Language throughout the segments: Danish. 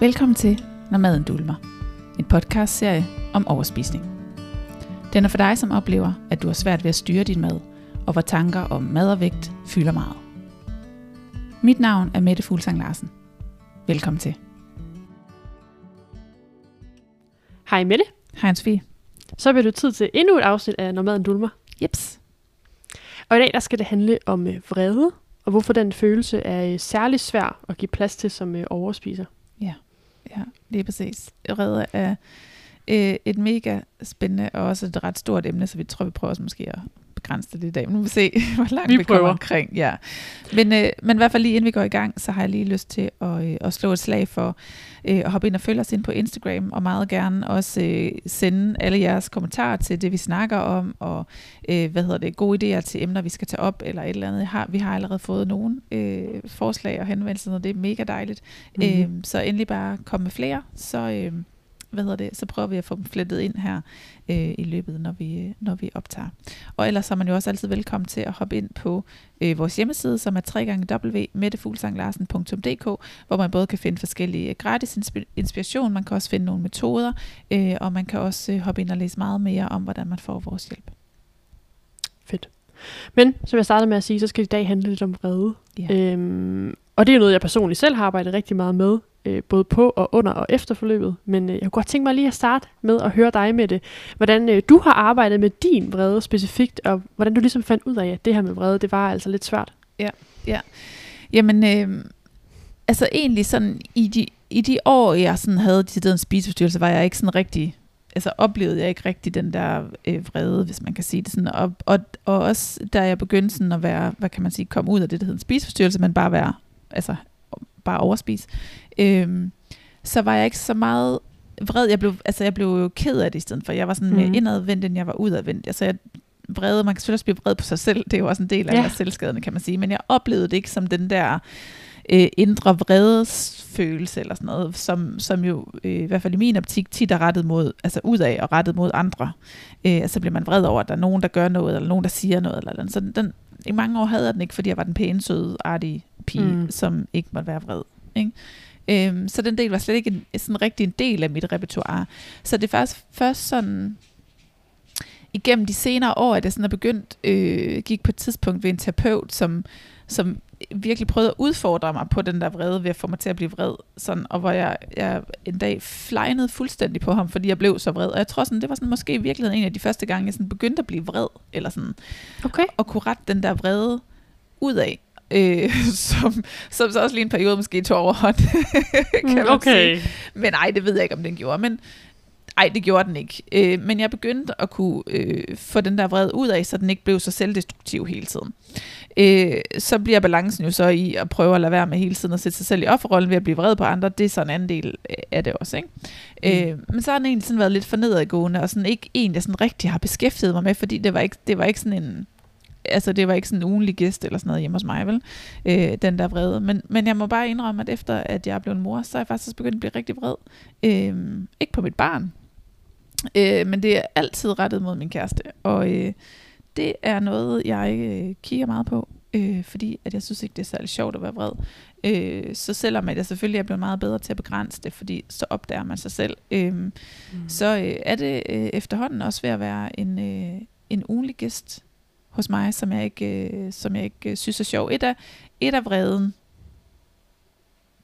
Velkommen til Når maden dulmer. En podcastserie om overspisning. Den er for dig, som oplever, at du har svært ved at styre din mad, og hvor tanker om mad og vægt fylder meget. Mit navn er Mette Fuglsang Larsen. Velkommen til. Hej Mette. Hej Sofie. Så bliver det tid til endnu et afsnit af Når maden dulmer. Jeps. Og i dag der skal det handle om øh, vrede, og hvorfor den følelse er øh, særlig svær at give plads til som øh, overspiser. Ja, lige præcis. Redder er øh, et mega spændende og også et ret stort emne, så vi tror, vi prøver også måske at begrænse det i dag. Men nu må vi se, hvor langt Vi vi, kommer omkring. Ja. Men, øh, men i hvert fald lige inden vi går i gang, så har jeg lige lyst til at, øh, at slå et slag for øh, at hoppe ind og følge os ind på Instagram, og meget gerne også øh, sende alle jeres kommentarer til det, vi snakker om, og øh, hvad hedder det, gode idéer til emner, vi skal tage op, eller et eller andet. Har, vi har allerede fået nogle øh, forslag og henvendelser, og det er mega dejligt. Mhm. Mm-hmm. Øhm, så endelig bare komme med flere, så, øhm, hvad hedder det, så prøver vi at få dem flettet ind her øh, i løbet, når vi, øh, når vi optager. Og ellers er man jo også altid velkommen til at hoppe ind på øh, vores hjemmeside, som er www.mettefuglsanglarsen.dk, hvor man både kan finde forskellige øh, gratis inspi- inspiration, man kan også finde nogle metoder, øh, og man kan også øh, hoppe ind og læse meget mere om, hvordan man får vores hjælp. Fedt. Men som jeg startede med at sige, så skal det i dag handle lidt om vrede. Ja. Øhm, og det er noget, jeg personligt selv har arbejdet rigtig meget med, øh, både på og under og efter forløbet. Men øh, jeg kunne godt tænke mig lige at starte med at høre dig med det. Hvordan øh, du har arbejdet med din vrede specifikt, og hvordan du ligesom fandt ud af, at det her med vrede, det var altså lidt svært. Ja, ja. Jamen, øh, altså egentlig sådan, i de, i de år, jeg sådan havde de en spiseforstyrrelse, var jeg ikke sådan rigtig, altså oplevede jeg ikke rigtig den der øh, vrede, hvis man kan sige det sådan. Og, og, og også da jeg begyndte sådan at være, hvad kan man sige, komme ud af det, der hedder en spiseforstyrrelse, men bare være, altså bare overspise, øh, så var jeg ikke så meget vred. Jeg blev, altså jeg blev ked af det i stedet for. Jeg var sådan mere Mhm. indadvendt, end jeg var udadvendt. Altså jeg vrede, man kan selvfølgelig også blive vred på sig selv, det er jo også en del af Ja. selvskadende, kan man sige, men jeg oplevede det ikke som den der øh, indre vredesfølelse eller sådan noget, som, som jo øh, i hvert fald i min optik tit er rettet mod, altså udad og rettet mod andre. Øh, så bliver man vred over, at der er nogen, der gør noget, eller nogen, der siger noget, eller, eller. Så den, den, i mange år havde jeg den ikke, fordi jeg var den pæne, søde, artige pige, Mm. som ikke måtte være vred. Ikke? Øhm, så den del var slet ikke en, sådan rigtig en del af mit repertoire. Så det er faktisk først sådan igennem de senere år, at jeg sådan er begyndt, øh, gik på et tidspunkt ved en terapeut, som, som virkelig prøvede at udfordre mig på den der vrede, ved at få mig til at blive vred. Sådan, og hvor jeg, jeg en dag flejnede fuldstændig på ham, fordi jeg blev så vred. Og jeg tror sådan, det var sådan måske i virkeligheden en af de første gange, jeg sådan begyndte at blive vred, eller sådan, Okay. og kunne rette den der vrede ud af. Øh, som, som så også lige en periode måske tog overhånd, kan man sige. Mm, okay. Men nej, det ved jeg ikke, om den gjorde. Men ej, det gjorde den ikke. Øh, men jeg begyndte at kunne øh, få den der vred ud af, så den ikke blev så selvdestruktiv hele tiden. Øh, så bliver balancen jo så i at prøve at lade være med hele tiden at sætte sig selv i offerrollen ved at blive vred på andre. Det er så en anden del øh, af det også. Ikke? Mm. Øh, men så har den egentlig sådan været lidt for nedadgående, og sådan ikke en, jeg sådan rigtig har beskæftiget mig med, fordi det var ikke, det var ikke sådan en altså det var ikke sådan en ugenlig gæst eller sådan noget hjemme hos mig, vel? Øh, den der vrede. Men, men jeg må bare indrømme, at efter at jeg er blevet mor, så er jeg faktisk begyndt at blive rigtig vred. Øh, ikke på mit barn, øh, men det er altid rettet mod min kæreste. Og øh, det er noget, jeg øh, kigger meget på, øh, fordi at jeg synes ikke, det er særlig sjovt at være vred. Øh, så selvom at jeg selvfølgelig er blevet meget bedre til at begrænse det, fordi så opdager man sig selv, øh, Mm. så øh, er det øh, efterhånden også ved at være en, øh, en ugenlig gæst hos mig, som jeg ikke, øh, som jeg ikke øh, synes er sjov. Et af, et af vreden,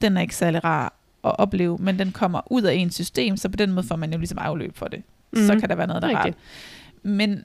den er ikke særlig rar at opleve, men den kommer ud af ens system, så på den måde får man jo ligesom afløb for det. Mm. Så Mhm. kan der være noget, der er rart. Men,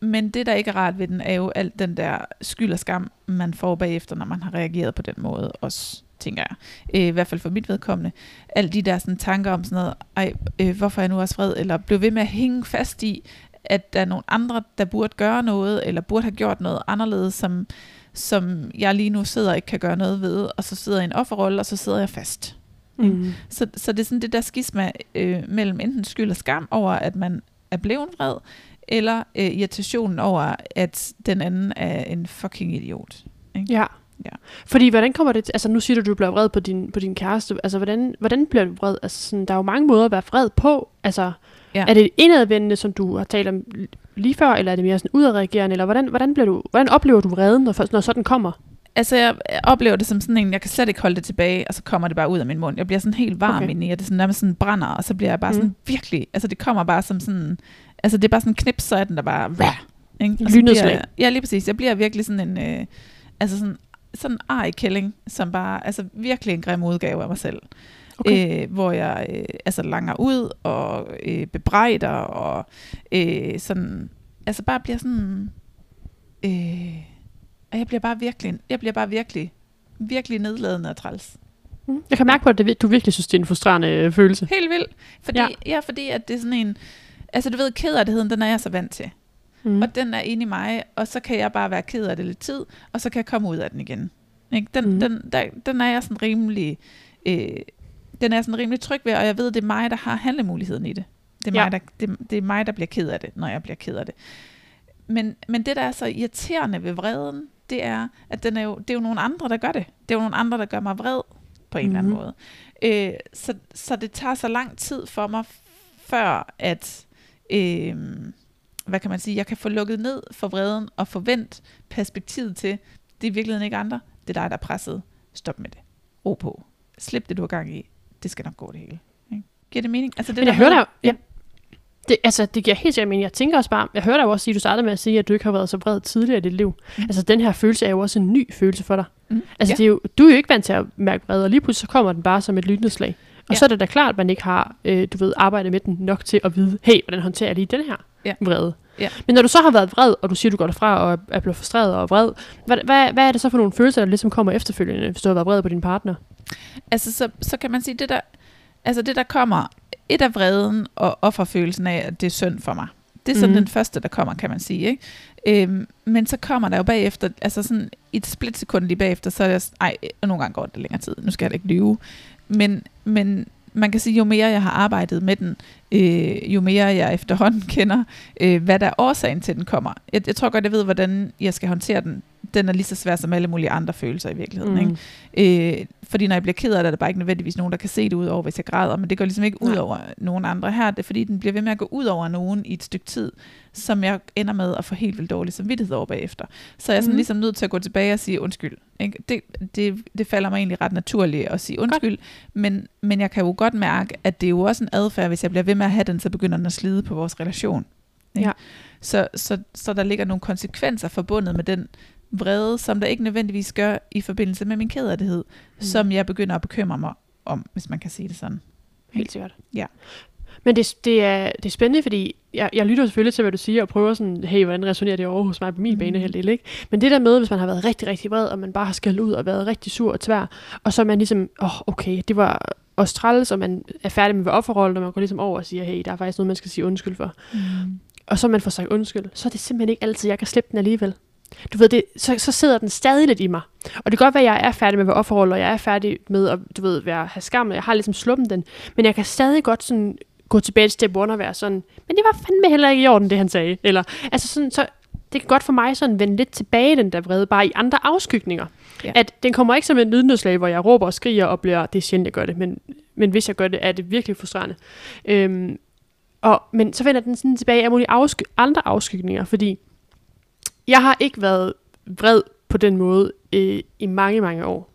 men det, der ikke er rart ved den, er jo alt den der skyld og skam, man får bagefter, når man har reageret på den måde også, tænker jeg. Øh, I hvert fald for mit vedkommende. Alle de der sådan, tanker om sådan noget, ej, øh, hvorfor er jeg nu også vred, eller blev ved med at hænge fast i, at der er nogle andre, der burde gøre noget, eller burde have gjort noget anderledes, som, som jeg lige nu sidder og ikke kan gøre noget ved, og så sidder jeg i en offerrolle, og så sidder jeg fast. Mm. Så, så det er sådan det der skisma øh, mellem enten skyld og skam over, at man er blevet vred, eller øh, irritationen over, at den anden er en fucking idiot. Ja. Ja. Fordi hvordan kommer det altså nu siger du, at du bliver vred på din, på din kæreste, altså hvordan, hvordan bliver du vred? Altså sådan, der er jo mange måder at være vred på, altså Ja. er det indadvendende, som du har talt om lige før, eller er det mere sådan udadreagerende, eller hvordan, hvordan, bliver du, hvordan oplever du vreden, når, når sådan kommer? Altså, jeg oplever det som sådan en, jeg kan slet ikke holde det tilbage, og så kommer det bare ud af min mund. Jeg bliver sådan helt varm Okay. indeni, og det sådan, nærmest sådan brænder, og så bliver jeg bare Mm. sådan virkelig, altså det kommer bare som sådan, altså det er bare sådan en knips, så er den der bare, rah, ikke? Og bliver jeg- Ja, lige præcis. Jeg bliver virkelig sådan en, øh, altså sådan, sådan en ar i kælling, som bare, altså virkelig en grim udgave af mig selv. Okay. Øh, hvor jeg øh, altså langer ud og øh, bebrejder og øh, sådan, altså bare bliver sådan, øh, og jeg bliver bare virkelig, jeg bliver bare virkelig, virkelig nedladende og træls. Mm. Jeg kan mærke på, at det, du virkelig synes, det er en frustrerende øh, følelse. Helt vildt. Fordi, Ja. ja. fordi at det er sådan en, altså du ved, kederligheden, den er jeg så vant til. Mm. Og den er inde i mig, og så kan jeg bare være ked af det lidt tid, og så kan jeg komme ud af den igen. Ikke? Den, mm. den, der, den er jeg sådan rimelig, øh, den er jeg sådan rimelig tryg ved, og jeg ved, det er mig, der har handlemuligheden i det. Det er, Ja. mig, der, det, det er mig, der bliver ked af det, når jeg bliver ked af det. Men, men det, der er så irriterende ved vreden, det er, at den er jo, det er jo nogle andre, der gør det. Det er jo nogle andre, der gør mig vred på en mm. eller anden Mhm. måde. Øh, så, så det tager så lang tid for mig, før at, øh, hvad kan man sige, jeg kan få lukket ned for vreden og forvent perspektivet til, det er i virkeligheden ikke andre, det er dig, der er presset. Stop med det. Ro på. Slip det, du har gang i. Det skal nok gå det hele. Ikke? Giver det mening? Altså, det Men jeg hører dig ja. Det, altså, det giver helt sikkert mening. Jeg tænker også bare, jeg hører dig også sige, du startede med at sige, at du ikke har været så vred tidligere i dit liv. Mm. Altså, den her følelse er jo også en ny følelse for dig. Mm. Altså, Ja. det er jo, du er jo ikke vant til at mærke vrede, og lige pludselig så kommer den bare som et lynedslag. Og Ja. så er det da klart, at man ikke har, øh, du ved, arbejdet med den nok til at vide, hey, hvordan håndterer jeg lige den her Ja. vrede? Ja. Men når du så har været vred, og du siger, du går derfra og er blevet frustreret og vred, hvad, hvad, hvad er det så for nogle følelser, der ligesom kommer efterfølgende, hvis du har været vred på din partner? Altså, så, så kan man sige, det der, altså det der kommer, et af vreden og offerfølelsen af, at det er synd for mig. Det er sådan mm. den første, der kommer, kan man sige. Ikke? Øhm, men så kommer der jo bagefter, altså sådan et splitsekund lige bagefter, så er jeg, sådan, ej, nogle gange går det længere tid, nu skal jeg da ikke lyve. Men, men man kan sige, jo mere jeg har arbejdet med den, øh, jo mere jeg efterhånden kender, øh, hvad der er årsagen til, den kommer. Jeg, jeg tror godt, jeg ved, hvordan jeg skal håndtere den. Den er lige så svær som alle mulige andre følelser i virkeligheden. Mm. Ikke? Øh, fordi når jeg bliver ked af det, er der bare ikke nødvendigvis nogen, der kan se det ud over, hvis jeg græder, men det går ligesom ikke ud Nej. over nogen andre. Her er det, fordi den bliver ved med at gå ud over nogen i et stykke tid, som jeg ender med at få helt vildt dårlig samvittighed over bagefter. Så er jeg sådan Mhm. ligesom nødt til at gå tilbage og sige undskyld. Ikke? Det, det, det falder mig egentlig ret naturligt at sige undskyld, men, men jeg kan jo godt mærke, at det er jo også en adfærd, hvis jeg bliver ved med at have den, så begynder den at slide på vores relation. Ikke? Ja. Så, så, så der ligger nogle konsekvenser forbundet med den vrede, som der ikke nødvendigvis gør i forbindelse med min kederlighed, Mm. som jeg begynder at bekymre mig om, hvis man kan sige det sådan. Helt sikkert. Ja. Men det, det, er, det er spændende, fordi jeg, jeg lytter selvfølgelig til, hvad du siger, og prøver sådan, hey, hvordan resonerer det over hos mig på min mm. Banehalvdel, ikke? Men det der med, hvis man har været rigtig, rigtig vred, og man bare har skældt ud og været rigtig sur og tvær, og så er man ligesom, åh, oh, okay, det var også træls, og man er færdig med offerrollen, og man går ligesom over og siger, hey, der er faktisk noget, man skal sige undskyld for. Mm. Og så man får sagt undskyld, så er det simpelthen ikke altid, jeg kan slippe den alligevel. Du ved, det, så, så sidder den stadig lidt i mig. Og det kan godt være, at jeg er færdig med at være offerrolle, og jeg er færdig med at du ved, være, have skam, og jeg har ligesom sluppet den. Men jeg kan stadig godt sådan, gå tilbage til step one og være sådan, men det var fandme heller ikke i orden, det han sagde. Eller, altså sådan, så det kan godt for mig sådan vende lidt tilbage, den der vrede, bare i andre afskygninger. Ja. At den kommer ikke som en lydnedslag, hvor jeg råber og skriger og bliver, det er sjældent, jeg gør det, men, men hvis jeg gør det, er det virkelig frustrerende. Øhm, og, men så vender den sådan tilbage af mulige afsky- andre afskygninger, fordi jeg har ikke været vred på den måde øh, i mange, mange år.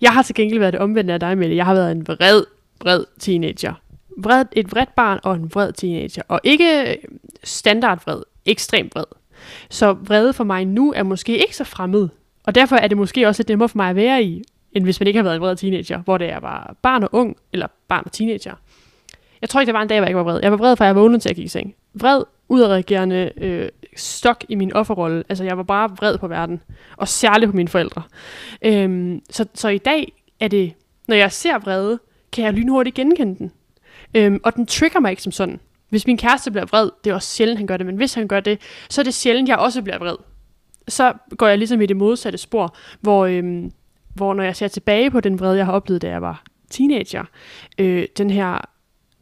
Jeg har til gengæld været det omvendte af dig, Mette. Jeg har været en vred, vred teenager. Vred, et vredt barn og en vred teenager. Og ikke øh, standardvred, ekstrem vred. Så vrede for mig nu er måske ikke så fremmed. Og derfor er det måske også lidt nemmere for mig at være i, end hvis man ikke har været en vred teenager, hvor det er bare barn og ung, eller barn og teenager. Jeg tror ikke, der var en dag, hvor jeg ikke var vred. Jeg var vred, for jeg vågnede til at gik i seng. Vred, udadreagerende øh, stok i min offerrolle. Altså, jeg var bare vred på verden. Og særligt på mine forældre. Øhm, så, så i dag er det, når jeg ser vrede, kan jeg lynhurtigt genkende den. Øhm, og den trigger mig ikke som sådan. Hvis min kæreste bliver vred, det er også sjældent, han gør det, men hvis han gør det, så er det sjældent, jeg også bliver vred. Så går jeg ligesom i det modsatte spor, hvor, øhm, hvor når jeg ser tilbage på den vrede, jeg har oplevet, da jeg var teenager, øh, den her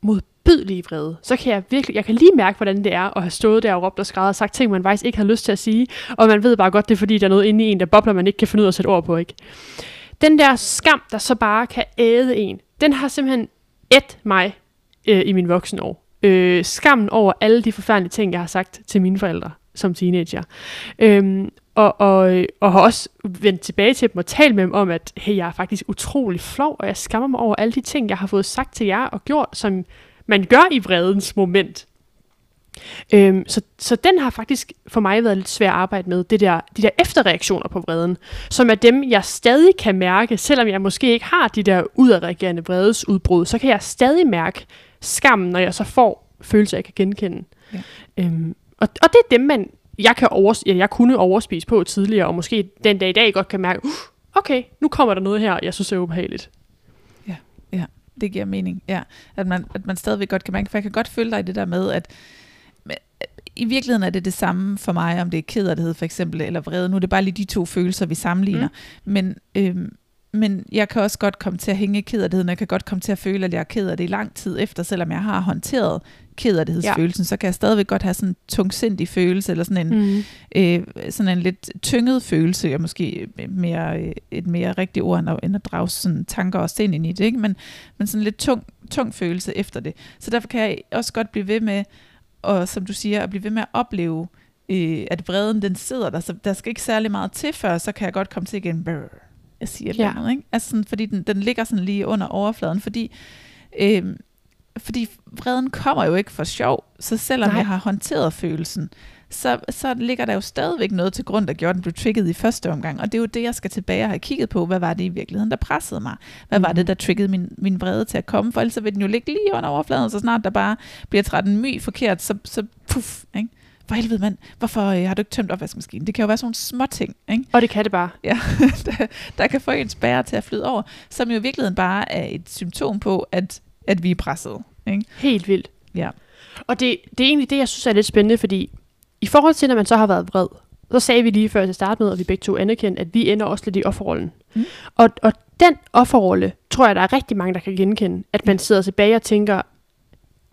mod modbydelige vrede, så kan jeg virkelig, jeg kan lige mærke, hvordan det er at have stået der og råbt og skrevet og sagt ting, man faktisk ikke har lyst til at sige, og man ved bare godt, det er fordi, der er noget inde i en, der bobler, man ikke kan finde ud af at sætte ord på, ikke? Den der skam, der så bare kan æde en, den har simpelthen ædt mig øh, i min voksne år. Øh, skammen over alle de forfærdelige ting, jeg har sagt til mine forældre. som teenager. Øhm, og, og, øh, og har også vendt tilbage til dem og talt med dem om, at hey, jeg er faktisk utrolig flov, og jeg skammer mig over alle de ting, jeg har fået sagt til jer og gjort, som man gør i vredens moment. Øhm, så, så den har faktisk for mig været lidt svær at arbejde med, det der, de der efterreaktioner på vreden, som er dem, jeg stadig kan mærke, selvom jeg måske ikke har de der udadreagerende vredesudbrud, så kan jeg stadig mærke skammen, når jeg så får følelser, jeg kan genkende. Ja. Øhm, og, og det er dem, man, jeg, kan overs, ja, jeg kunne overspise på tidligere, og måske den dag i dag godt kan mærke, uh, okay, nu kommer der noget her, jeg synes er ubehageligt. Ja, ja, det giver mening. Ja, at man, at man stadigvæk godt kan mærke, for jeg kan godt føle dig i det der med, at i virkeligheden er det det samme for mig, om det er kederlighed for eksempel, eller vrede. Nu er det bare lige de to følelser, vi sammenligner. Mm. Men, øhm, men jeg kan også godt komme til at hænge kederligheden, jeg kan godt komme til at føle, at jeg er ked af det i lang tid efter, selvom jeg har håndteret kederlighedsfølelsen, ja. så kan jeg stadigvæk godt have sådan en tungsindig følelse, eller sådan en, mm. øh, sådan en lidt tynget følelse, og måske mere, øh, et mere rigtigt ord, end at, end at drage sådan tanker og sind ind i det, ikke? Men, men sådan en lidt tung, tung følelse efter det. Så derfor kan jeg også godt blive ved med og som du siger, at blive ved med at opleve, øh, at vreden den sidder der, så der skal ikke særlig meget til, før så kan jeg godt komme til igen, brrr, jeg siger ja. noget, ikke? Altså sådan, fordi den, den ligger sådan lige under overfladen, fordi, øh, fordi vreden kommer jo ikke for sjov, så selvom Nej. jeg har håndteret følelsen, så, så ligger der jo stadigvæk noget til grund, der gjorde, at den blev trigget i første omgang. Og det er jo det, jeg skal tilbage og have kigget på. Hvad var det i virkeligheden, der pressede mig? Hvad var det, mhm. der triggede min, min vrede til at komme? For ellers vil den jo ligge lige under overfladen, så snart der bare bliver træt en my forkert, så, så puff, ikke? For helvede mand, hvorfor øh, har du ikke tømt opvaskemaskinen? Det kan jo være sådan nogle små ting. Ikke? Og det kan det bare. Ja, der, der kan få ens bære til at flyde over, som jo i virkeligheden bare er et symptom på, at, at vi er presset. Ikke? Helt vildt. Ja. Og det, det er egentlig det, jeg synes er lidt spændende, fordi i forhold til, når man så har været vred, så sagde vi lige før til start med, at vi begge to anerkendte, at vi ender også lidt i offerrollen. Mm. Og, og den offerrolle, tror jeg, der er rigtig mange, der kan genkende. At man sidder tilbage og tænker,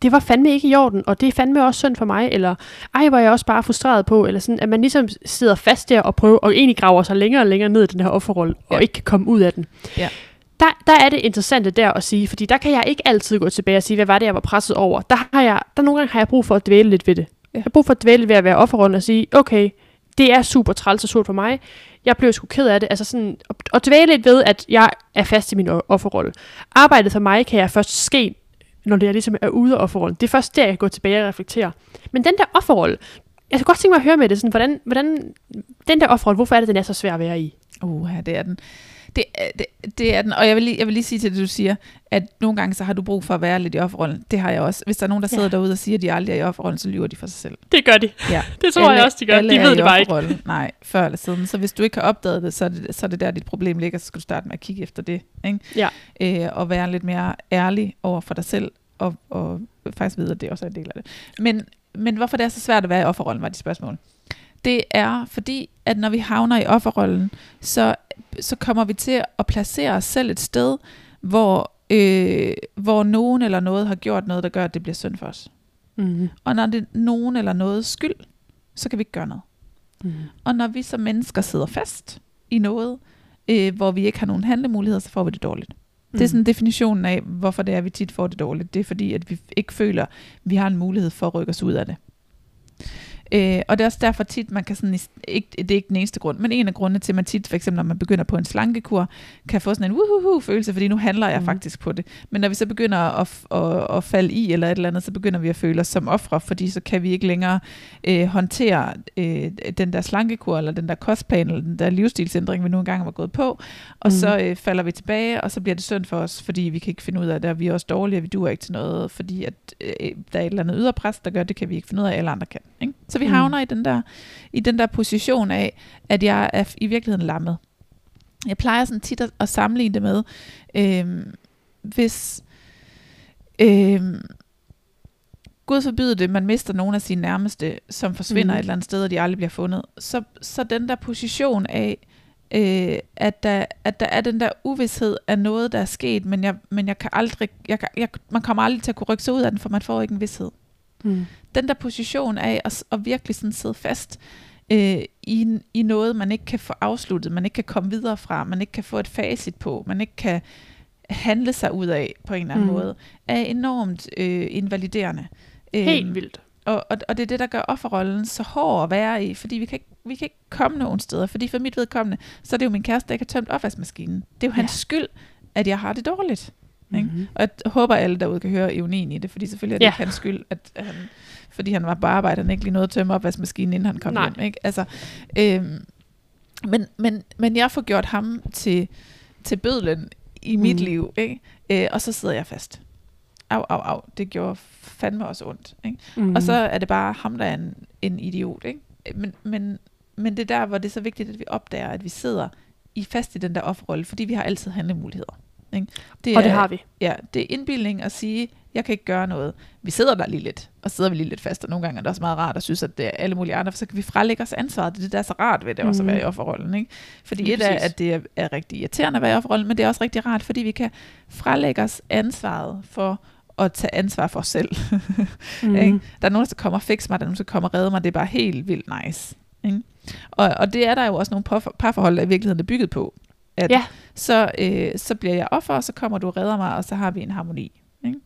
det var fandme ikke i orden, og det er fandme også synd for mig, eller ej, var jeg også bare frustreret på, eller sådan, at man ligesom sidder fast der og prøver, og egentlig graver sig længere og længere ned i den her offerrolle, ja. og ikke kan komme ud af den. Ja. Der, der er det interessante der at sige, fordi der kan jeg ikke altid gå tilbage og sige, hvad var det, jeg var presset over. Der har jeg, der nogle gange har jeg brug for at dvæle lidt ved det. Jeg har brug for at dvæle ved at være offerrunde og sige, okay, det er super træls og surt for mig. Jeg blev sgu ked af det. Altså sådan, at dvæle lidt ved, at jeg er fast i min offerrolle. Arbejdet for mig kan jeg først ske, når det er ligesom er ude af offerrollen. Det er først der, jeg kan gå tilbage og reflektere. Men den der offerrolle, jeg kan godt tænke mig at høre med det, sådan, hvordan, hvordan den der offerrolle, hvorfor er det, den er så svær at være i? Uh, det er den. Det, det, det er den, og jeg vil, lige, jeg vil lige sige til det, du siger, at nogle gange så har du brug for at være lidt i offerrollen. Det har jeg også. Hvis der er nogen, der sidder ja. derude og siger, at de aldrig er i offerrollen, så lyver de for sig selv. Det gør de. Ja. Det tror alle, jeg også, de gør. De ved det bare ikke. Nej, før eller siden. Så hvis du ikke har opdaget det, så er det, så er det der, dit problem ligger, så skal du starte med at kigge efter det. Ikke? Ja. Øh, og være lidt mere ærlig over for dig selv, og, og faktisk vide, at det også er en del af det. Men, men hvorfor det er så svært at være i offerrollen, var de spørgsmål. Det er fordi, at når vi havner i offerrollen, så så kommer vi til at placere os selv et sted, hvor, øh, hvor nogen eller noget har gjort noget, der gør, at det bliver synd for os. Mm. Og når det er nogen eller noget skyld, så kan vi ikke gøre noget. Mm. Og når vi som mennesker sidder fast i noget, øh, hvor vi ikke har nogen handlemuligheder, så får vi det dårligt. Mm. Det er sådan definitionen af, hvorfor det er, at vi tit får det dårligt. Det er fordi, at vi ikke føler, at vi har en mulighed for at rykke os ud af det. Øh, og det er også derfor tit, man kan sådan, ikke, det er ikke den eneste grund, men en af grundene til, at man tit, for eksempel når man begynder på en slankekur, kan få sådan en uhuhu følelse, fordi nu handler jeg mm. faktisk på det. Men når vi så begynder at, at, at falde i eller et eller andet, så begynder vi at føle os som ofre, fordi så kan vi ikke længere øh, håndtere øh, den der slankekur, eller den der kostplan, eller den der livsstilsændring, vi nu engang har gået på, og mm. så øh, falder vi tilbage, og så bliver det synd for os, fordi vi kan ikke finde ud af det, og vi er også dårlige, og vi duer ikke til noget, fordi at, øh, der er et eller andet yderpres, der gør, det kan vi ikke finde ud af, alle andre kan. Ikke? Så vi mm. havner i den, der, i den der position af, at jeg er i virkeligheden lammet. Jeg plejer sådan tit at, at sammenligne det med, øh, hvis øh, Gud forbyder det, man mister nogle af sine nærmeste, som forsvinder mm. et eller andet sted, og de aldrig bliver fundet. Så, så den der position af, øh, at, der, at der er den der uvidshed af noget, der er sket, men jeg, men jeg kan aldrig, jeg, jeg, man kommer aldrig til at kunne rykke sig ud af den, for man får ikke en vidshed. Mm. Den der position af at, at virkelig sådan sidde fast øh, i, i noget, man ikke kan få afsluttet, man ikke kan komme videre fra, man ikke kan få et facit på, man ikke kan handle sig ud af på en eller anden mm. måde, er enormt øh, invaliderende. Helt øhm, vildt. Og, og, og det er det, der gør offerrollen så hård at være i, fordi vi kan, ikke, vi kan ikke komme nogen steder. Fordi for mit vedkommende, så er det jo min kæreste, der ikke har tømt opvaskemaskinen. Det er jo hans Ja. skyld, at jeg har det dårligt. Ikke? Mhm. Og jeg håber, alle derude kan høre ironien i det, fordi selvfølgelig er det Ja. ikke hans skyld, at han, fordi han var på arbejde, han ikke lige nåede at tømme opvaskemaskinen, inden han kom Nej. hjem. Ikke? Altså, øhm, men, men, men jeg får gjort ham til, til bødlen i mit Mhm. liv, ikke? Øh, og så sidder jeg fast. Au, au, au. Det gjorde fandme også ondt. Ikke? Mm. Og så er det bare ham, der er en, en idiot. Ikke? Men, men, men det er der, hvor det er så vigtigt, at vi opdager, at vi sidder i fast i den der offerrolle, fordi vi har altid handlemuligheder. Ikke? og det er- har vi. Ja, det er indbildning at sige, jeg kan ikke gøre noget. Vi sidder der lige lidt, og sidder vi lige lidt fast, og nogle gange er det også meget rart at synes, at det er alle mulige andre, for så kan vi frelægge os ansvaret. Det er det, der er så rart ved det også at Mhm. være i offerrollen. Ikke? Fordi Lige et er, at det er, er rigtig irriterende at være i offerrollen, men det er også rigtig rart, fordi vi kan frelægge os ansvaret for at tage ansvar for os selv. Mm. Ikke? Der er nogen, der kommer og fikse mig, der er nogen, der kommer og redde mig. Det er bare helt vildt nice. Ikke? Og, og det er der jo også nogle par- parforhold, der i virkeligheden er bygget på. At Ja. så, øh, så bliver jeg offer, og så kommer du og redder mig, og så har vi en harmoni. Ikke?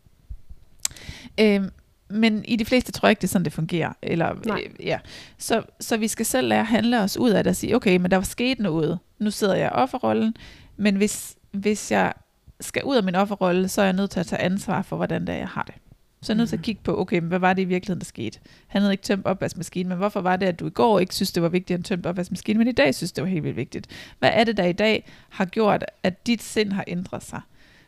Øhm, men i de fleste tror jeg ikke, det er sådan, det fungerer. Eller, Nej. øh, ja. så, så vi skal selv lære at handle os ud af det og sige, okay, men der var sket noget. Nu sidder jeg i offerrollen, men hvis, hvis jeg skal ud af min offerrolle, så er jeg nødt til at tage ansvar for, hvordan det er, jeg har det. Så er jeg nødt til at Mhm. kigge på, okay, men hvad var det i virkeligheden, der skete? Han havde ikke tømt opvaskemaskinen, men hvorfor var det, at du i går ikke synes, det var vigtigt at tømme opvaskemaskinen, men i dag synes, det var helt vildt vigtigt? Hvad er det, der i dag har gjort, at dit sind har ændret sig?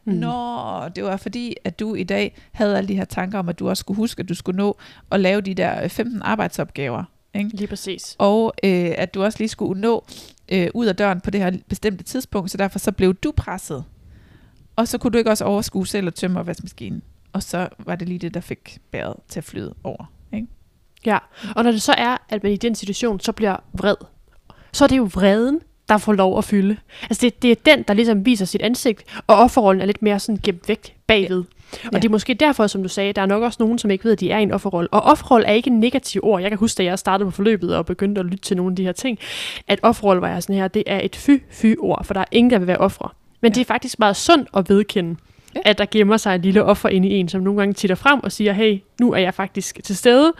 Mm. Nå, det var fordi, at du i dag havde alle de her tanker om, at du også skulle huske, at du skulle nå at lave de der øh, 15 arbejdsopgaver. Ikke? Lige præcis. Og øh, at du også lige skulle nå øh, ud af døren på det her bestemte tidspunkt, så derfor så blev du presset. Og så kunne du ikke også overskue selv at tømme opvaskemaskinen. Og så var det lige det, der fik bæret til at flyde over. Ikke? Ja, og når det så er, at man i den situation så bliver vred, så er det jo vreden, der får lov at fylde. Altså det, det er den, der ligesom viser sit ansigt, og offerrollen er lidt mere sådan gemt væk bagved. Ja. Og Ja. det er måske derfor, som du sagde, der er nok også nogen, som ikke ved, at de er i en offerrolle. Og offerrolle er ikke en negativ ord. Jeg kan huske, da jeg startede på forløbet og begyndte at lytte til nogle af de her ting, at offerrolle var jeg sådan her, det er et fy-fy-ord, for der er ingen, der vil være ofre. Men. Ja. det er faktisk meget sundt at vedkende, ja. At der gemmer sig en lille offer inde i en, som nogle gange titter frem og siger, hey, nu er jeg faktisk til stede,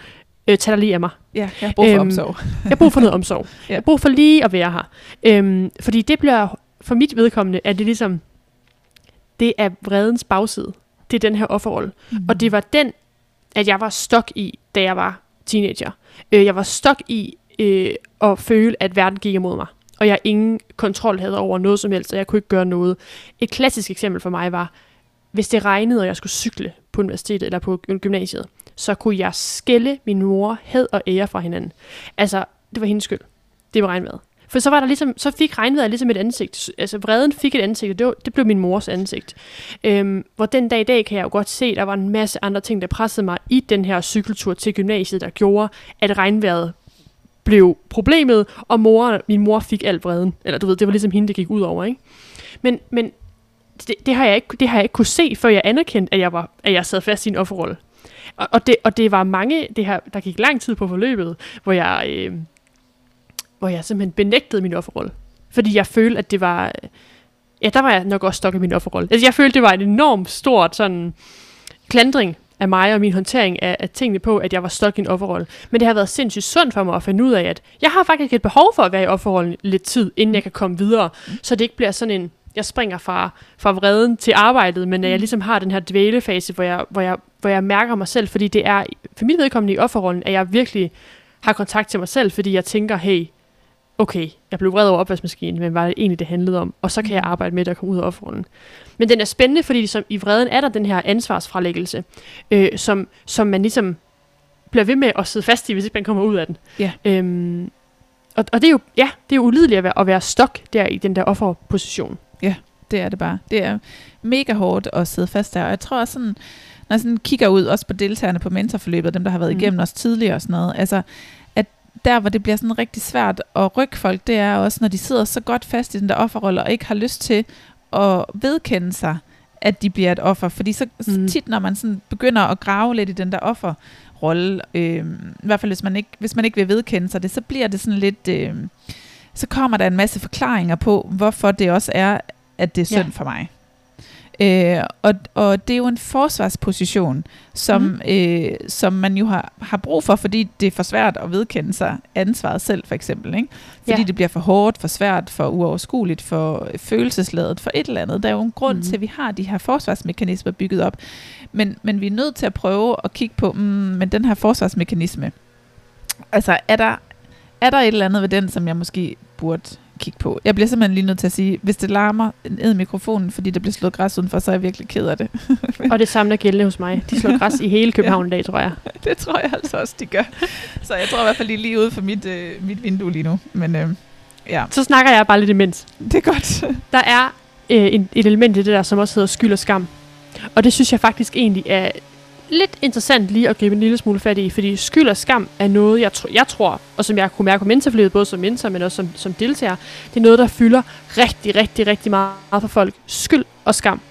øh, tag dig lige af mig. Ja, jeg har brug for Øhm, omsorg. Jeg har brug for noget omsorg. Ja. Jeg har brug for lige at være her. Øhm, fordi det bliver, for mit vedkommende, er det ligesom, det er vredens bagside. Det er den her offerrolle. Mm. Og det var den, at jeg var stok i, da jeg var teenager. Øh, jeg var stok i øh, at føle, at verden gik imod mig. Og jeg ingen kontrol havde over noget som helst, og jeg kunne ikke gøre noget. Et klassisk eksempel for mig var, hvis det regnede, og jeg skulle cykle på universitetet eller på gymnasiet, så kunne jeg skælde min mor hed og ære fra hinanden. Altså, det var hendes skyld. Det var regnvejret. For så var der ligesom, så fik regnvejret ligesom et ansigt. Altså vreden fik et ansigt, og det, var, det blev min mors ansigt. Øhm, hvor den dag i dag kan jeg jo godt se, at der var en masse andre ting, der pressede mig i den her cykeltur til gymnasiet, der gjorde, at regnvejret blev problemet, og mor, min mor fik al vreden. Eller du ved, det var ligesom hende, det gik ud over, ikke? Men, men det, det, har jeg ikke, det har jeg ikke kunne se, før jeg anerkendte, at jeg, var, at jeg sad fast i en offerrolle. Og, og, det, og det var mange, det her, der gik lang tid på forløbet, hvor jeg, øh, hvor jeg simpelthen benægtede min offerrolle. Fordi jeg følte, at det var... Ja, der var jeg nok også stok i min offerrolle. Altså, jeg følte, det var en enormt stort sådan klandring af mig og min håndtering af, af tingene på, at jeg var stok i en offerrolle. Men det har været sindssygt sundt for mig at finde ud af, at jeg har faktisk et behov for at være i offerrollen lidt tid, inden jeg kan komme videre. Så det ikke bliver sådan en, jeg springer fra, fra vreden til arbejdet, men at jeg ligesom har den her dvælefase, hvor jeg, hvor, jeg, hvor jeg mærker mig selv, fordi det er, for mit vedkommende i offerrollen, at jeg virkelig har kontakt til mig selv, fordi jeg tænker, hey, okay, jeg blev vred over opvaskemaskinen, men hvad er det egentlig, det handlede om? Og så kan jeg arbejde med det og komme ud af offerrollen. Men den er spændende, fordi som i vreden er der den her ansvarsfralæggelse, øh, som, som man ligesom bliver ved med at sidde fast i, hvis ikke man kommer ud af den. Ja. Øhm, og, og det er jo, ja, det er jo ulideligt at være, at være stok der i den der offerposition. Det er det bare. Det er mega hårdt at sidde fast der. Og jeg tror også sådan, når jeg sådan kigger ud også på deltagerne på mentorforløbet, dem der har været Mm. igennem os tidligere og sådan noget, altså at der, hvor det bliver sådan rigtig svært at rykke folk, det er også, når de sidder så godt fast i den der offerrolle, og ikke har lyst til at vedkende sig, at de bliver et offer. Fordi så Mm. mm. tit, når man sådan begynder at grave lidt i den der offerrolle, øh, i hvert fald hvis man, ikke, hvis man ikke vil vedkende sig det, så bliver det sådan lidt... Øh, så kommer der en masse forklaringer på, hvorfor det også er, at det er synd Ja. for mig. Øh, og, og det er jo en forsvarsposition, som, mm. øh, som man jo har, har brug for, fordi det er for svært at vedkende sig ansvaret selv, for eksempel. Ikke? Fordi Ja. det bliver for hårdt, for svært, for uoverskueligt, for følelsesladet, for et eller andet. Der er jo en grund mm. til, at vi har de her forsvarsmekanismer bygget op. Men, men vi er nødt til at prøve at kigge på, mm, men den her forsvarsmekanisme, altså er der, er der et eller andet ved den, som jeg måske burde kigge på? Jeg bliver simpelthen lige nødt til at sige, hvis det larmer ned i mikrofonen, fordi der bliver slået græs udenfor, så er jeg virkelig ked af det. Og det samme er gældende hos mig. De slår græs i hele København i dag, tror jeg. det tror jeg altså også, de gør. Så jeg tror i hvert fald, de er lige ude for mit, øh, mit vindue lige nu. Men øh, ja, Så snakker jeg bare lidt imens. det er godt. Der er øh, en, et element i det der, som også hedder skyld og skam. Og det synes jeg faktisk egentlig er lidt interessant lige at gribe en lille smule fat i, fordi skyld og skam er noget, jeg, tr- jeg tror, og som jeg kunne mærke på mentorforløbet, både som mentor, men også som, som deltager, det er noget, der fylder rigtig, rigtig, rigtig meget for folk. Skyld og skam.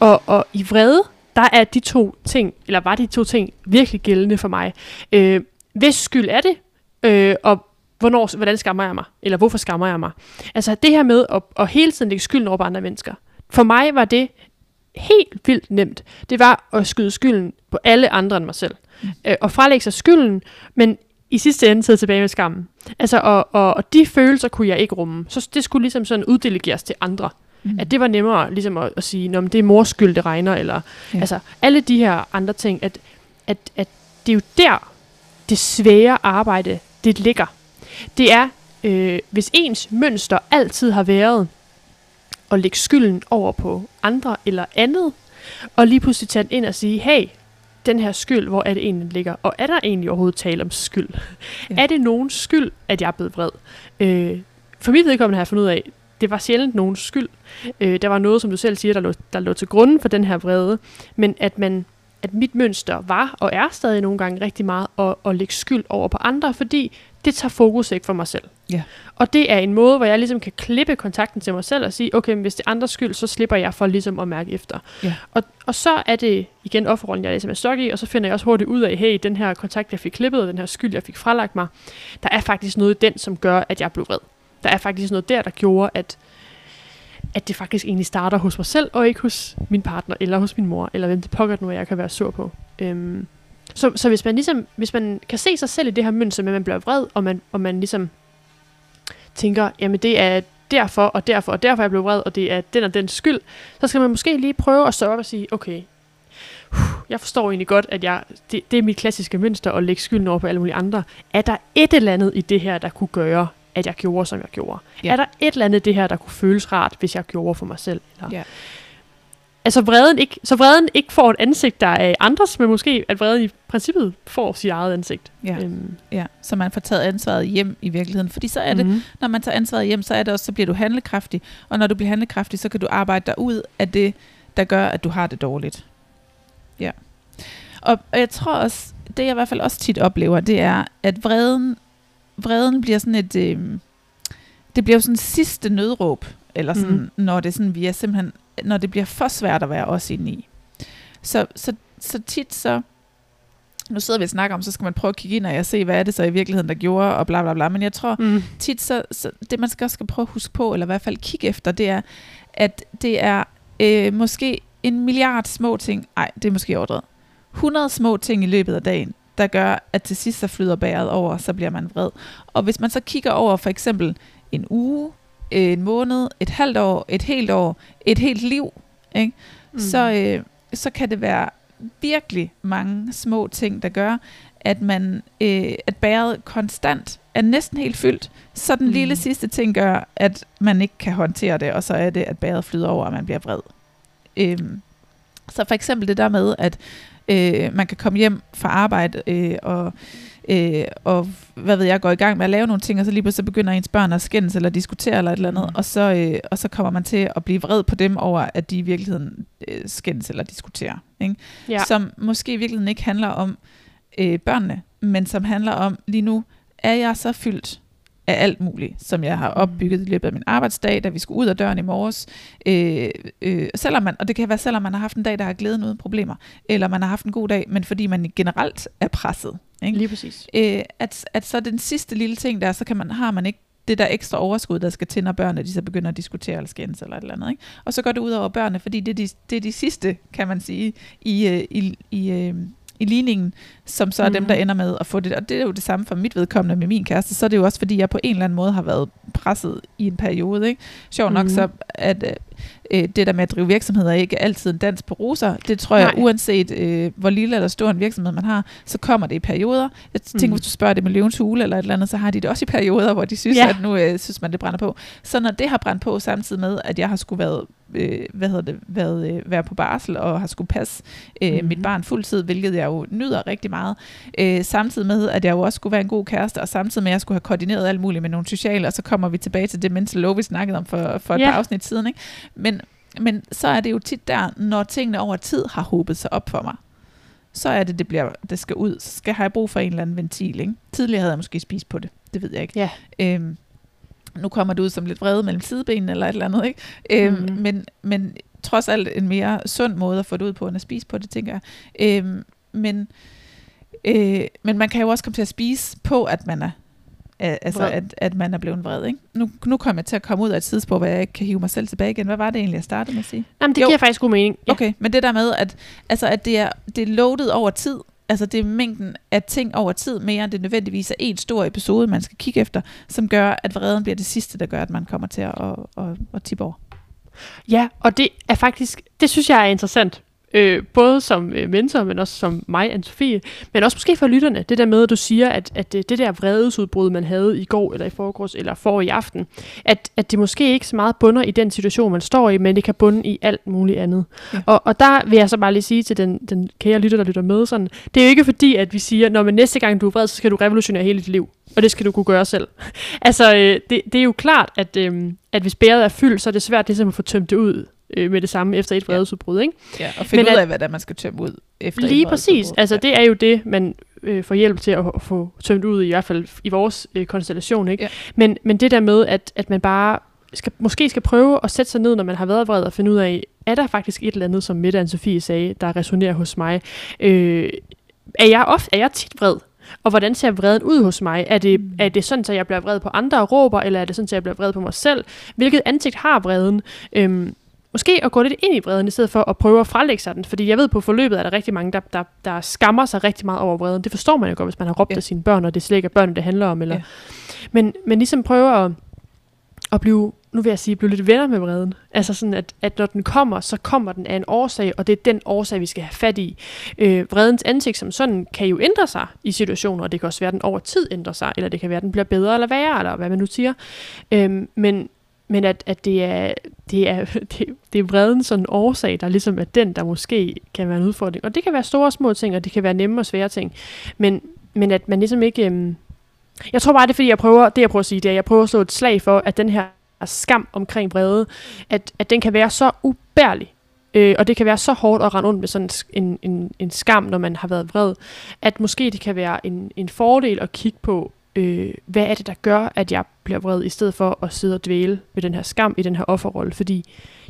Og, og i vrede, der er de to ting, eller var de to ting virkelig gældende for mig. Øh, hvis skyld er det, øh, og hvornår, hvordan skammer jeg mig? Eller hvorfor skammer jeg mig? Altså det her med at, at hele tiden lægge skylden over på andre mennesker. For mig var det helt vildt nemt. Det var at skyde skylden på alle andre end mig selv. Mm. Øh, og frelægge sig skylden, men i sidste ende sidde tilbage med skammen. Altså, og, og, og de følelser kunne jeg ikke rumme. Så det skulle ligesom sådan uddelegeres til andre. Mm. At det var nemmere ligesom at, at sige, at det er mors skyld, det regner. Eller, Ja. Altså alle de her andre ting. At, at, at det er jo der, det svære arbejde, det ligger. Det er, øh, hvis ens mønster altid har været at lægge skylden over på andre eller andet, og lige pludselig tage den ind og sige, hey, den her skyld, hvor er det egentlig ligger? Og er der egentlig overhovedet tale om skyld? Ja. Er det nogen skyld, at jeg er blevet vred? Øh, for mit vedkommende har jeg fundet ud af, det var sjældent nogen skyld. Øh, der var noget, som du selv siger, der lå, der lå til grunden for den her vrede, men at man at mit mønster var og er stadig nogle gange rigtig meget at, at lægge skyld over på andre, fordi det tager fokus ikke for mig selv. Ja. Og det er en måde, hvor jeg ligesom kan klippe kontakten til mig selv og sige, okay, men hvis det er andres skyld, så slipper jeg for ligesom at mærke efter. Ja. Og, og så er det igen offerrollen, jeg ligesom er stok i, og så finder jeg også hurtigt ud af, hey, den her kontakt, jeg fik klippet, og den her skyld, jeg fik fralagt mig, der er faktisk noget i den, som gør, at jeg blev vred. Der er faktisk noget der, der gjorde, at, at det faktisk egentlig starter hos mig selv, og ikke hos min partner, eller hos min mor, eller hvem det pokker nu, jeg kan være sur på. Øhm, så, så hvis man ligesom, hvis man kan se sig selv i det her mønster, med at man bliver vred, og man, og man ligesom tænker, jamen det er derfor, og derfor, og derfor jeg blev vred, og det er den og den skyld, så skal man måske lige prøve at stoppe og sige, okay, jeg forstår egentlig godt, at jeg, det, det er mit klassiske mønster at lægge skylden over på alle mulige andre. Er der et eller andet i det her, der kunne gøre, at jeg gjorde, som jeg gjorde? Ja. Er der et eller andet i det her, der kunne føles rart, hvis jeg gjorde for mig selv? Eller? Ja. Altså vreden ikke, så vreden ikke får et ansigt, der er andres, men måske at vreden i princippet får sit eget ansigt. Ja. Øhm, Ja, så man får taget ansvaret hjem i virkeligheden. Fordi så er det, mhm. når man tager ansvaret hjem, så er det også, så bliver du handlekraftig. Og når du bliver handlekraftig, så kan du arbejde dig ud af det, der gør, at du har det dårligt. Ja. Og, og jeg tror også, det jeg i hvert fald også tit oplever, det er, at vreden, vreden bliver sådan et, øh, det bliver jo sådan sidste nødråb, eller sådan, mm. når det sådan, vi er simpelthen, når det bliver for svært at være os inde i. Så, så, så tit så, nu sidder vi og snakker om, så skal man prøve at kigge ind og se, hvad er det så i virkeligheden, der gjorde, og bla bla bla. Men jeg tror, Mm. tit så, så det man skal også skal prøve at huske på, eller i hvert fald kigge efter, det er, at det er øh, måske en milliard små ting, nej, det er måske overdrevet, 100 små ting i løbet af dagen, der gør, at til sidst så flyder bæret over, så bliver man vred. Og hvis man så kigger over for eksempel en uge, en måned, et halvt år, et helt år, et helt liv, ikke? Mm. så, øh, så kan det være virkelig mange små ting, der gør, at man øh, at bæret konstant er næsten helt fyldt. Så den Mm. lille sidste ting gør, at man ikke kan håndtere det, og så er det, at bæret flyder over, og man bliver vred. Øhm, så for eksempel det der med, at øh, man kan komme hjem fra arbejde øh, og øh, og hvad ved jeg, går i gang med at lave nogle ting, og så lige pludselig begynder ens børn at skændes eller diskutere eller et eller andet, Mm. og, så, øh, og så kommer man til at blive vred på dem over, at de i virkeligheden øh, skændes eller diskuterer. Ikke? ja. Som måske i virkeligheden ikke handler om øh, børnene, men som handler om, lige nu er jeg så fyldt af alt muligt, som jeg har opbygget i løbet af min arbejdsdag, da vi skulle ud af døren i morges. Øh, øh, selvom man, og det kan være, selvom man har haft en dag, der har glæden uden problemer, eller man har haft en god dag, men fordi man generelt er presset. Ikke? Lige præcis. øh, at, at så den sidste lille ting der, så kan man, har man ikke det der ekstra overskud, der skal til, når børnene de så begynder at diskutere eller skændes eller et eller andet. Ikke? Og så går det ud over børnene, fordi det er de, det er de sidste, kan man sige, i, øh, i, i, øh, i ligningen, som så er mm. dem, der mhm. ender med at få det. Og det er jo det samme for mit vedkommende med min kæreste. Så er det jo også, fordi jeg på en eller anden måde har været presset i en periode. Ikke? Sjovt nok mm. så, at øh, det der med at drive virksomheder er ikke altid en dans på roser. Det tror jeg, Nej. uanset øh, hvor lille eller stor en virksomhed man har, så kommer det i perioder. Jeg tænker, mm. hvis du spørger det med løvens hule eller et eller andet, så har de det også i perioder, hvor de synes, ja. at nu øh, synes man, det brænder på. Så når det har brændt på samtidig med, at jeg har skulle været øh, hvad hedder det, været, øh, være på barsel og har skulle passe øh, mm. mit barn fuldtid, hvilket jeg jo nyder rigtig meget. Øh, samtidig med, at jeg jo også skulle være en god kæreste, og samtidig med, at jeg skulle have koordineret alt muligt med nogle sociale, og så kommer vi tilbage til det mental low, vi snakkede om for, for et yeah. par afsnit siden. Ikke? Men, men så er det jo tit der, når tingene over tid har hobet sig op for mig, så er det, det, bliver, det skal ud. Så skal jeg have brug for en eller anden ventil. Ikke? Tidligere havde jeg måske spist på det. Det ved jeg ikke. Ja. Øhm, nu kommer det ud som lidt vrede mellem sidebenene eller et eller andet. Ikke? Øhm, mm. men, men trods alt en mere sund måde at få det ud på, end at spise på det, tænker jeg. Øhm, men, øh, men man kan jo også komme til at spise på, at man er altså at, at man er blevet vred. Ikke? Nu, nu kommer jeg til at komme ud af et tidsspor, hvor jeg ikke kan hive mig selv tilbage igen. Hvad var det egentlig, jeg startede med at sige? Jamen, det jo. giver faktisk god mening. Ja. Okay, men det der med, at, altså, at det, er, det er loaded over tid, altså det er mængden af ting over tid, mere end det nødvendigvis er en stor episode, man skal kigge efter, som gør, at vreden bliver det sidste, der gør, at man kommer til at, at, at, at tippe over. Ja, og det er faktisk, det synes jeg er interessant, Øh, både som øh, mentor, men også som mig, anne Sofie, men også måske for lytterne. Det der med, at du siger, at, at det, det der vredesudbrud, man havde i går, eller i forgårs, eller for i aften, at, at det måske ikke så meget bunder i den situation, man står i, men det kan bunde i alt muligt andet. Ja. Og, og der vil jeg så bare lige sige til den, den kære lytter, der lytter med, sådan, det er jo ikke fordi, at vi siger, når man næste gang du er vred, så skal du revolutionere hele dit liv. Og det skal du kunne gøre selv. altså, øh, det, det er jo klart, at, øh, at hvis bæret er fyldt, så er det svært ligesom at få tømt det ud øh, med det samme efter et vredesudbrud. Ikke? Ja, og finde Men ud af, hvad der man skal tømme ud efter Lige præcis. Altså, ja. det er jo det, man øh, får hjælp til at, at få tømt ud, i hvert fald i vores øh, konstellation. Ikke? Ja. Men, men det der med, at, at man bare skal, måske skal prøve at sætte sig ned, når man har været vred, og finde ud af, er der faktisk et eller andet, som Mette og Sofie sagde, der resonerer hos mig? Øh, er jeg ofte, er jeg tit vred? Og hvordan ser vreden ud hos mig? Er det, mm. er det sådan, at jeg bliver vred på andre og råber, eller er det sådan, at jeg bliver vred på mig selv? Hvilket ansigt har vreden? Øhm, måske at gå lidt ind i vreden, i stedet for at prøve at frelægge sig den. Fordi jeg ved, på forløbet er der rigtig mange, der, der, der skammer sig rigtig meget over vreden. Det forstår man jo godt, hvis man har råbt ja. af sine børn, og det slet ikke er børn, det handler om. Eller. Ja. Men, men ligesom prøve at, at blive, nu vil jeg sige, blive lidt venner med vreden. Altså sådan, at, at når den kommer, så kommer den af en årsag, og det er den årsag, vi skal have fat i. Øh, vredens ansigt som sådan kan jo ændre sig i situationer, og det kan også være, at den over tid ændrer sig, eller det kan være, at den bliver bedre eller værre, eller hvad man nu siger. Øh, men, men at, at det, er, det, er, det, det er vreden sådan en årsag, der ligesom er den, der måske kan være en udfordring. Og det kan være store og små ting, og det kan være nemme og svære ting. Men, men at man ligesom ikke... Øhm, jeg tror bare, det er fordi, jeg prøver, det jeg prøver at sige, det er, at jeg prøver at slå et slag for, at den her skam omkring vrede, at, at den kan være så ubærlig. Øh, og det kan være så hårdt at rende rundt med sådan en, en, en skam, når man har været vred, at måske det kan være en, en fordel at kigge på, øh, hvad er det, der gør, at jeg bliver vred, i stedet for at sidde og dvæle ved den her skam i den her offerrolle, fordi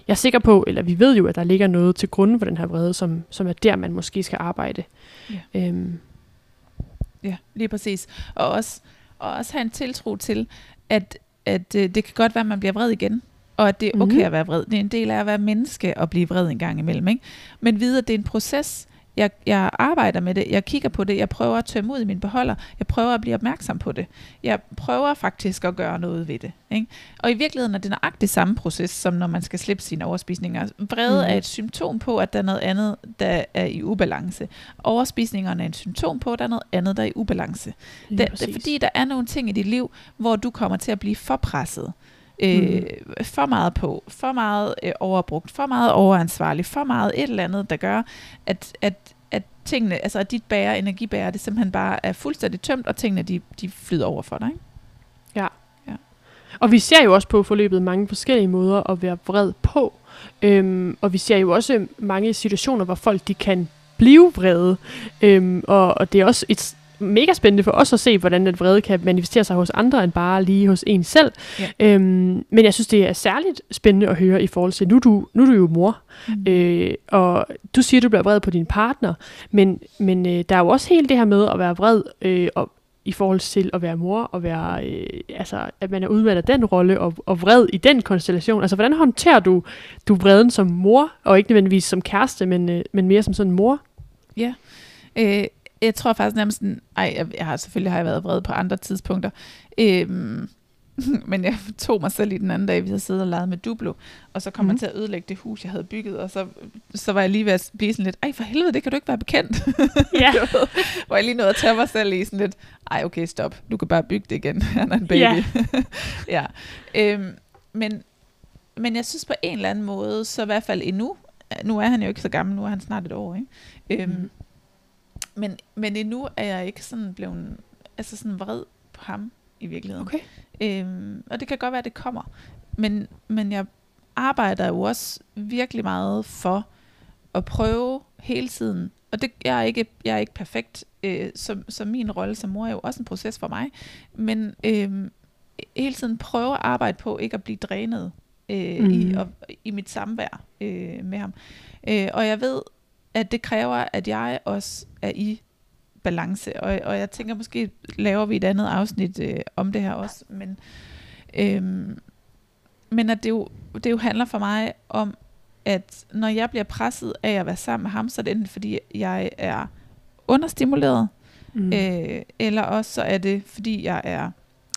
jeg er sikker på, eller vi ved jo, at der ligger noget til grund for den her vrede, som, som er der, man måske skal arbejde. Ja, øhm. ja lige præcis. Og også, og også have en tiltro til, at, at øh, det kan godt være, at man bliver vred igen, og at det er okay mm-hmm. at være vred. Det er en del af at være menneske og blive vred en gang imellem. Ikke? Men vide, at det er en proces, jeg, jeg arbejder med det, jeg kigger på det, jeg prøver at tømme ud i min beholder, jeg prøver at blive opmærksom på det. Jeg prøver faktisk at gøre noget ved det. Ikke? Og i virkeligheden er det nøjagtigt samme proces, som når man skal slippe sine overspisninger. Vrede mm. er et symptom på, at der er noget andet, der er i ubalance. Overspisningerne er et symptom på, at der er noget andet, der er i ubalance. Det, det er fordi, der er nogle ting i dit liv, hvor du kommer til at blive for presset øh, mm. for meget på, for meget øh, overbrugt, for meget overansvarlig, for meget et eller andet, der gør, at, at, at tingene, altså at dit bære, energibære, det simpelthen bare er fuldstændig tømt, og tingene, de, de flyder over for dig. Ikke? Ja. ja. Og vi ser jo også på forløbet mange forskellige måder at være vred på. Øhm, og vi ser jo også mange situationer, hvor folk de kan blive vrede. Øhm, og, og det er også et, mega spændende for os at se, hvordan den vrede kan manifestere sig hos andre, end bare lige hos en selv. Ja. Øhm, men jeg synes, det er særligt spændende at høre i forhold til, nu er du, nu er du jo mor, mm. øh, og du siger, du bliver vred på din partner, men, men øh, der er jo også helt det her med at være vred, øh, og i forhold til at være mor, og være, øh, altså, at man er udmeldt af den rolle, og, og vred i den konstellation. Altså, hvordan håndterer du, du vreden som mor, og ikke nødvendigvis som kæreste, men, øh, men mere som sådan mor? Ja. Øh, jeg tror faktisk nærmest, sådan, ej, jeg, jeg har selvfølgelig har jeg været vred på andre tidspunkter. Øh, men jeg tog mig selv i den anden dag, vi havde siddet og leget med Duplo, og så kom mm. Mhm. man til at ødelægge det hus, jeg havde bygget, og så, så var jeg lige ved at blive sådan lidt, ej for helvede, det kan du ikke være bekendt. Ja. Ved, Hvor jeg lige nåede at tage mig selv i sådan lidt, ej okay, stop, du kan bare bygge det igen, han er en baby. Ja. ja. Øhm, men, men jeg synes på en eller anden måde, så i hvert fald endnu, nu er han jo ikke så gammel, nu er han snart et år, ikke? Øhm, Mhm. Men, men endnu er jeg ikke sådan blevet, altså sådan vred på ham i virkeligheden. Okay. Øhm, og det kan godt være, at det kommer. Men, men jeg arbejder jo også virkelig meget for at prøve hele tiden. Og det, jeg, er ikke, jeg er ikke perfekt, øh, så, så min rolle som mor er jo også en proces for mig. Men øh, hele tiden prøve at arbejde på ikke at blive drænet øh, mm. i, og, i mit samvær øh, med ham. Øh, og jeg ved, at det kræver, at jeg også er i balance. Og, og jeg tænker, måske laver vi et andet afsnit øh, om det her også. Men, øhm, men at det jo, det jo handler for mig om, at når jeg bliver presset af at være sammen med ham, så er det enten fordi, jeg er understimuleret, Mm. øh, eller også så er det fordi, jeg er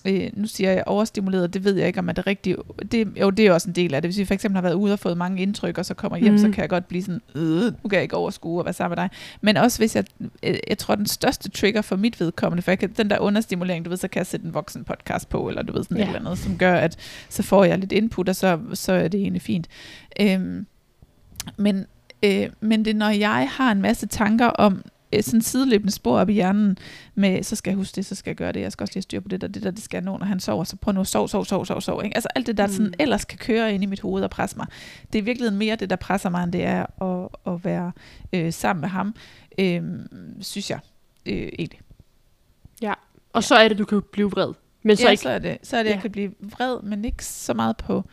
øh, nu siger jeg overstimuleret, det ved jeg ikke, om er det rigtigt. Det, jo, det er også en del af det. Hvis vi for eksempel har været ude og fået mange indtryk, og så kommer hjem, mm. så kan jeg godt blive sådan, øh, nu kan jeg ikke overskue at være sammen med dig. Men også hvis jeg, øh, jeg tror, den største trigger for mit vedkommende, for jeg kan, den der understimulering, du ved, så kan jeg sætte en voksen podcast på, eller du ved, sådan Ja. et eller andet, som gør, at så får jeg lidt input, og så, så er det egentlig fint. Øhm, men, øh, men det er, når jeg har en masse tanker om, sådan sideløbende spor op i hjernen med, så skal jeg huske det, så skal jeg gøre det, jeg skal også lige styre på det der, det der, det skal jeg nå, når han sover, så prøv nu at sove, sove, sove, sove, sove. Ikke? Altså alt det, der mm. sådan ellers kan køre ind i mit hoved og presse mig. Det er virkelig mere det, der presser mig, end det er at, at være øh, sammen med ham, øh, synes jeg øh, egentlig. Og så er det, du kan blive vred. Men så ja, ikke... så er det, så er det Ja. jeg kan blive vred, men ikke så meget på,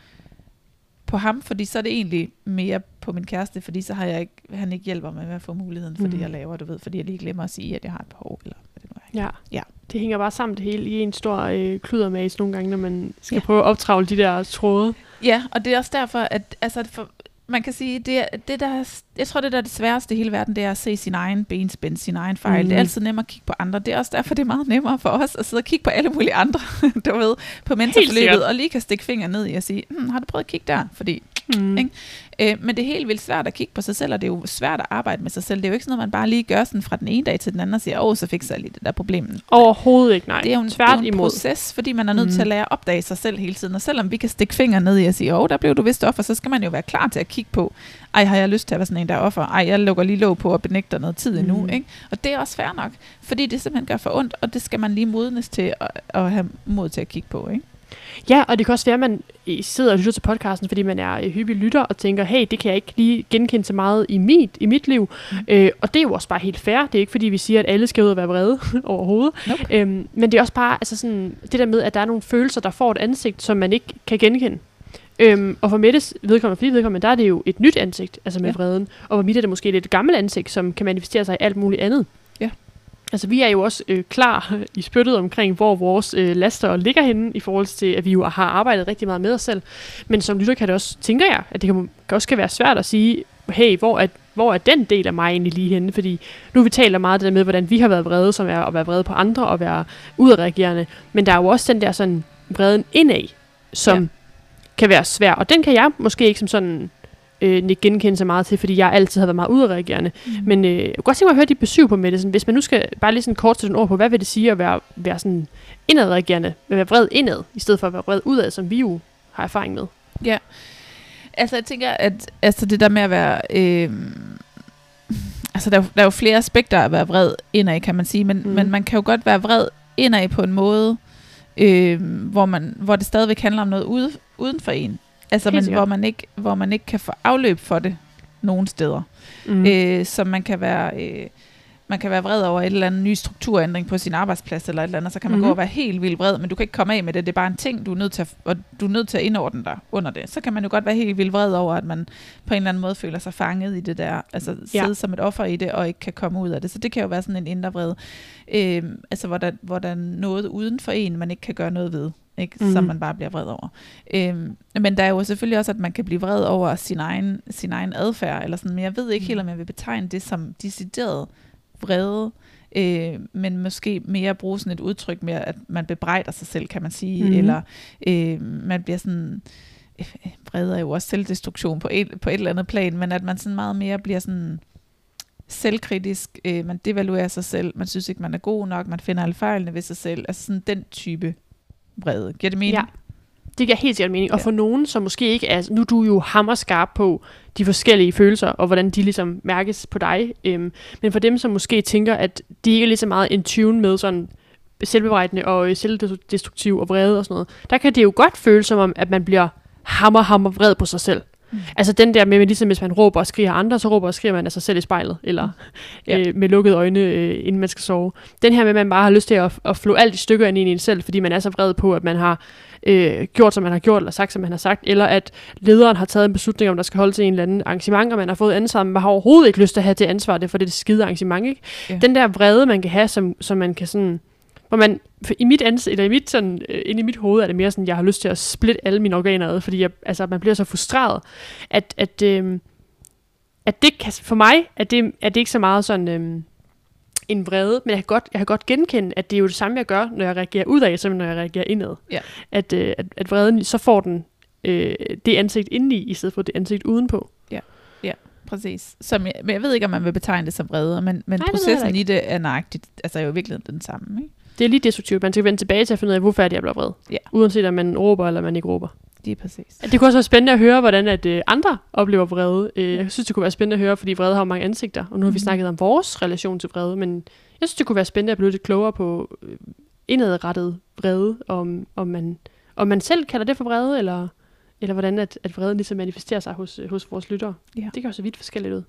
på ham, fordi så er det egentlig mere på min kæreste, fordi så har jeg ikke, han ikke hjælper mig med at få muligheden for mm. det, jeg laver, du ved, fordi jeg lige glemmer at sige, at jeg har et behov, eller hvad det nu er. Ja. Ja. Det hænger bare sammen det hele i en stor øh, kludermaze nogle gange, når man skal Ja. prøve at optravle de der tråde. Ja, og det er også derfor, at altså, for, man kan sige, det, det der, er- jeg tror, det der er det sværeste i hele verden, det er at se sin egen benspænd, sin egen fejl. Mm. Det Mhm. er altid nemmere at kigge på andre. Det er også derfor, det er meget nemmere for os at sidde og kigge på alle mulige andre, du ved, på mentorforløbet, og lige kan stikke fingeren ned i og sige, hm, har du prøvet at kigge der? Fordi Mm. Ikke? Øh, men det er helt vildt svært at kigge på sig selv, og det er jo svært at arbejde med sig selv. Det er jo ikke sådan noget, man bare lige gør sådan fra den ene dag til den anden og siger, åh, så fikser jeg lige det der problem. Overhovedet ikke, nej. Det er jo en, Tvært det er en imod. proces, fordi man er nødt mm. til Mm. at lære at opdage sig selv hele tiden. Og selvom vi kan stikke fingeren ned i og sige, åh, der blev du vist offer, så skal man jo være klar til at kigge på, ej, har jeg lyst til at være sådan en, der er offer? Ej, jeg lukker lige låg på og benægter noget tid endnu. Mm. Ikke? Og det er også fair nok, fordi det simpelthen gør for ondt, og det skal man lige modnes til at, at have mod til at kigge på. Ikke? Ja, og det kan også være, at man øh, sidder og lytter til podcasten, fordi man er øh, hyppig lytter og tænker, hey, det kan jeg ikke lige genkende så meget i mit, i mit liv. Mm. Øh, og det er jo også bare helt fair. Det er ikke, fordi vi siger, at alle skal ud og være vrede overhovedet. Nope. Øhm, men det er også bare altså sådan, det der med, at der er nogle følelser, der får et ansigt, som man ikke kan genkende. Øhm, og for Mettes vedkommende, for dit vedkommende, der er det jo et nyt ansigt, altså med Ja. vreden. Og for mit er det måske lidt et gammelt ansigt, som kan manifestere sig i alt muligt andet. Altså vi er jo også øh, klar i spyttet omkring, hvor vores øh, laster ligger henne, i forhold til, at vi jo har arbejdet rigtig meget med os selv. Men som lytter kan det også, tænker jeg, at det kan, kan også kan være svært at sige, hey, hvor er, hvor er den del af mig egentlig lige henne? Fordi nu vi taler meget det der med, hvordan vi har været vrede, som er at være vrede på andre og være udadreagerende. Men der er jo også den der sådan vreden indad, som ja. kan være svær. Og den kan jeg måske ikke som sådan øh, nikke genkende så meget til, fordi jeg altid har været meget udadreagerende. Mm. Men øh, jeg kunne godt tænke mig at høre dit besøg på Mette. Sådan, hvis man nu skal bare lige sådan kort sætte en ord på, hvad vil det sige at være, være sådan indadreagerende, at være vred indad, i stedet for at være vred udad, som vi jo har erfaring med. Altså, jeg tænker, at altså, det der med at være... Øh, altså, der, er jo- der er jo flere aspekter at være vred indad, kan man sige, men, mm. Men man kan jo godt være vred indad på en måde, øh, hvor, man, hvor det stadigvæk handler om noget ude, uden for en. Altså, men, hvor, man ikke, hvor man ikke kan få afløb for det nogen steder. Mm. Øh, så man kan være... Øh, man kan være vred over et eller andet ny strukturændring på sin arbejdsplads eller et eller andet, så kan man mm-hmm. Mhm. gå og være helt vildt vred, men du kan ikke komme af med det. Det er bare en ting, du er nødt til at, og du er nødt til at indordne dig under det. Så kan man jo godt være helt vildt vred over, at man på en eller anden måde føler sig fanget i det der, altså Ja. sidde som et offer i det, og ikke kan komme ud af det. Så det kan jo være sådan en indre vred, øh, altså hvor der, hvor der er noget uden for en, man ikke kan gøre noget ved. Ikke? Mm. Som man bare bliver vred over. Øhm, men der er jo selvfølgelig også, at man kan blive vred over sin egen, sin egen adfærd, eller sådan, men jeg ved ikke helt, om jeg vil betegne det som decideret vrede, øh, men måske mere bruge sådan et udtryk med, at man bebrejder sig selv, kan man sige, mm. eller øh, man bliver sådan, øh, vrede er jo også selvdestruktion på et, på et eller andet plan, men at man sådan meget mere bliver sådan selvkritisk, øh, man devaluerer sig selv, man synes ikke, man er god nok, man finder alle fejlene ved sig selv, altså sådan den type vrede. Giver det mening? Ja. Det giver helt sikkert mening. Og Ja. for nogen, som måske ikke er... Nu er du jo hammerskarp på de forskellige følelser, og hvordan de ligesom mærkes på dig. Øhm, men for dem, som måske tænker, at de ikke er lige så meget in tune med sådan selvbebrejdende og øh, selvdestruktiv og vrede og sådan noget, der kan det jo godt føles som om, at man bliver hammer, hammer vred på sig selv. Mm. Altså den der med, ligesom hvis man råber og skriger andre, så råber og skriger man sig selv i spejlet, eller Ja. øh, med lukkede øjne, øh, inden man skal sove. Den her med, at man bare har lyst til at, at flå alt i stykker ind i en selv, fordi man er så vred på, at man har øh, gjort, som man har gjort, eller sagt, som man har sagt, eller at lederen har taget en beslutning om, der skal holde til en eller anden arrangement, og man har fået ansvar, men man har overhovedet ikke lyst til at have det ansvar, det er for det er skide arrangement, ikke? Ja. Den der vrede, man kan have, som, som man kan sådan, hvor man, for i mit ans, eller i mit sådan, øh, inde i mit hoved er det mere sådan, jeg har lyst til at splitte alle mine organer ad, fordi jeg, altså, man bliver så frustreret, at, at, øh, at det kan, for mig er det, er det ikke så meget sådan, øh, en vrede, men jeg kan, godt, jeg kan godt genkende, at det er jo det samme, jeg gør, når jeg reagerer udad, som når jeg reagerer indad. Ja. At, øh, at, at vreden, så får den øh, det ansigt indeni, i stedet for det ansigt udenpå. Præcis. Som jeg, men jeg ved ikke, om man vil betegne det som vrede, men, men Nej, det processen da i det er nøjagtigt, altså er jo virkelig den samme. Ikke? Det er lige destruktivt. Man skal vende tilbage til at finde ud af, hvorfor er det, jeg bliver vred. Ja. Uanset om man råber, eller man ikke råber. Det er præcis. Det kunne også være spændende at høre, hvordan at, øh, andre oplever vrede. Øh, jeg synes, det kunne være spændende at høre, fordi vrede har jo mange ansigter. Og nu har vi Mhm. snakket om vores relation til vrede, men jeg synes, det kunne være spændende at blive lidt klogere på øh, indadrettet vrede, om, om, man, om man selv kalder det for vrede, eller, eller hvordan at, at vrede ligesom manifesterer sig hos, øh, hos vores lyttere. Ja. Det kan jo så vidt forskelligt ud.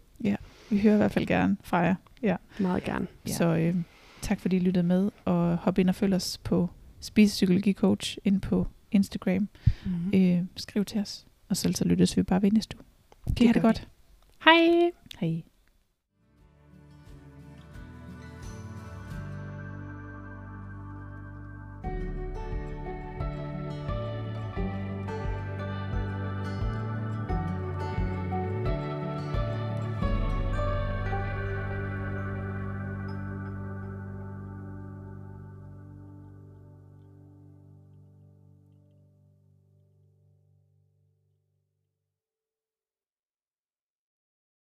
Vi hører i hvert fald gerne fra jer. Ja. Meget gerne. Ja. Så øh, tak fordi I lyttede med, og hop ind og følg os på Spisepsykologi Coach ind på Instagram. Mm-hmm. Øh, skriv til os, og så, så lyttes vi bare ved næste uge. Kan I Det have det godt? Hej! Hej.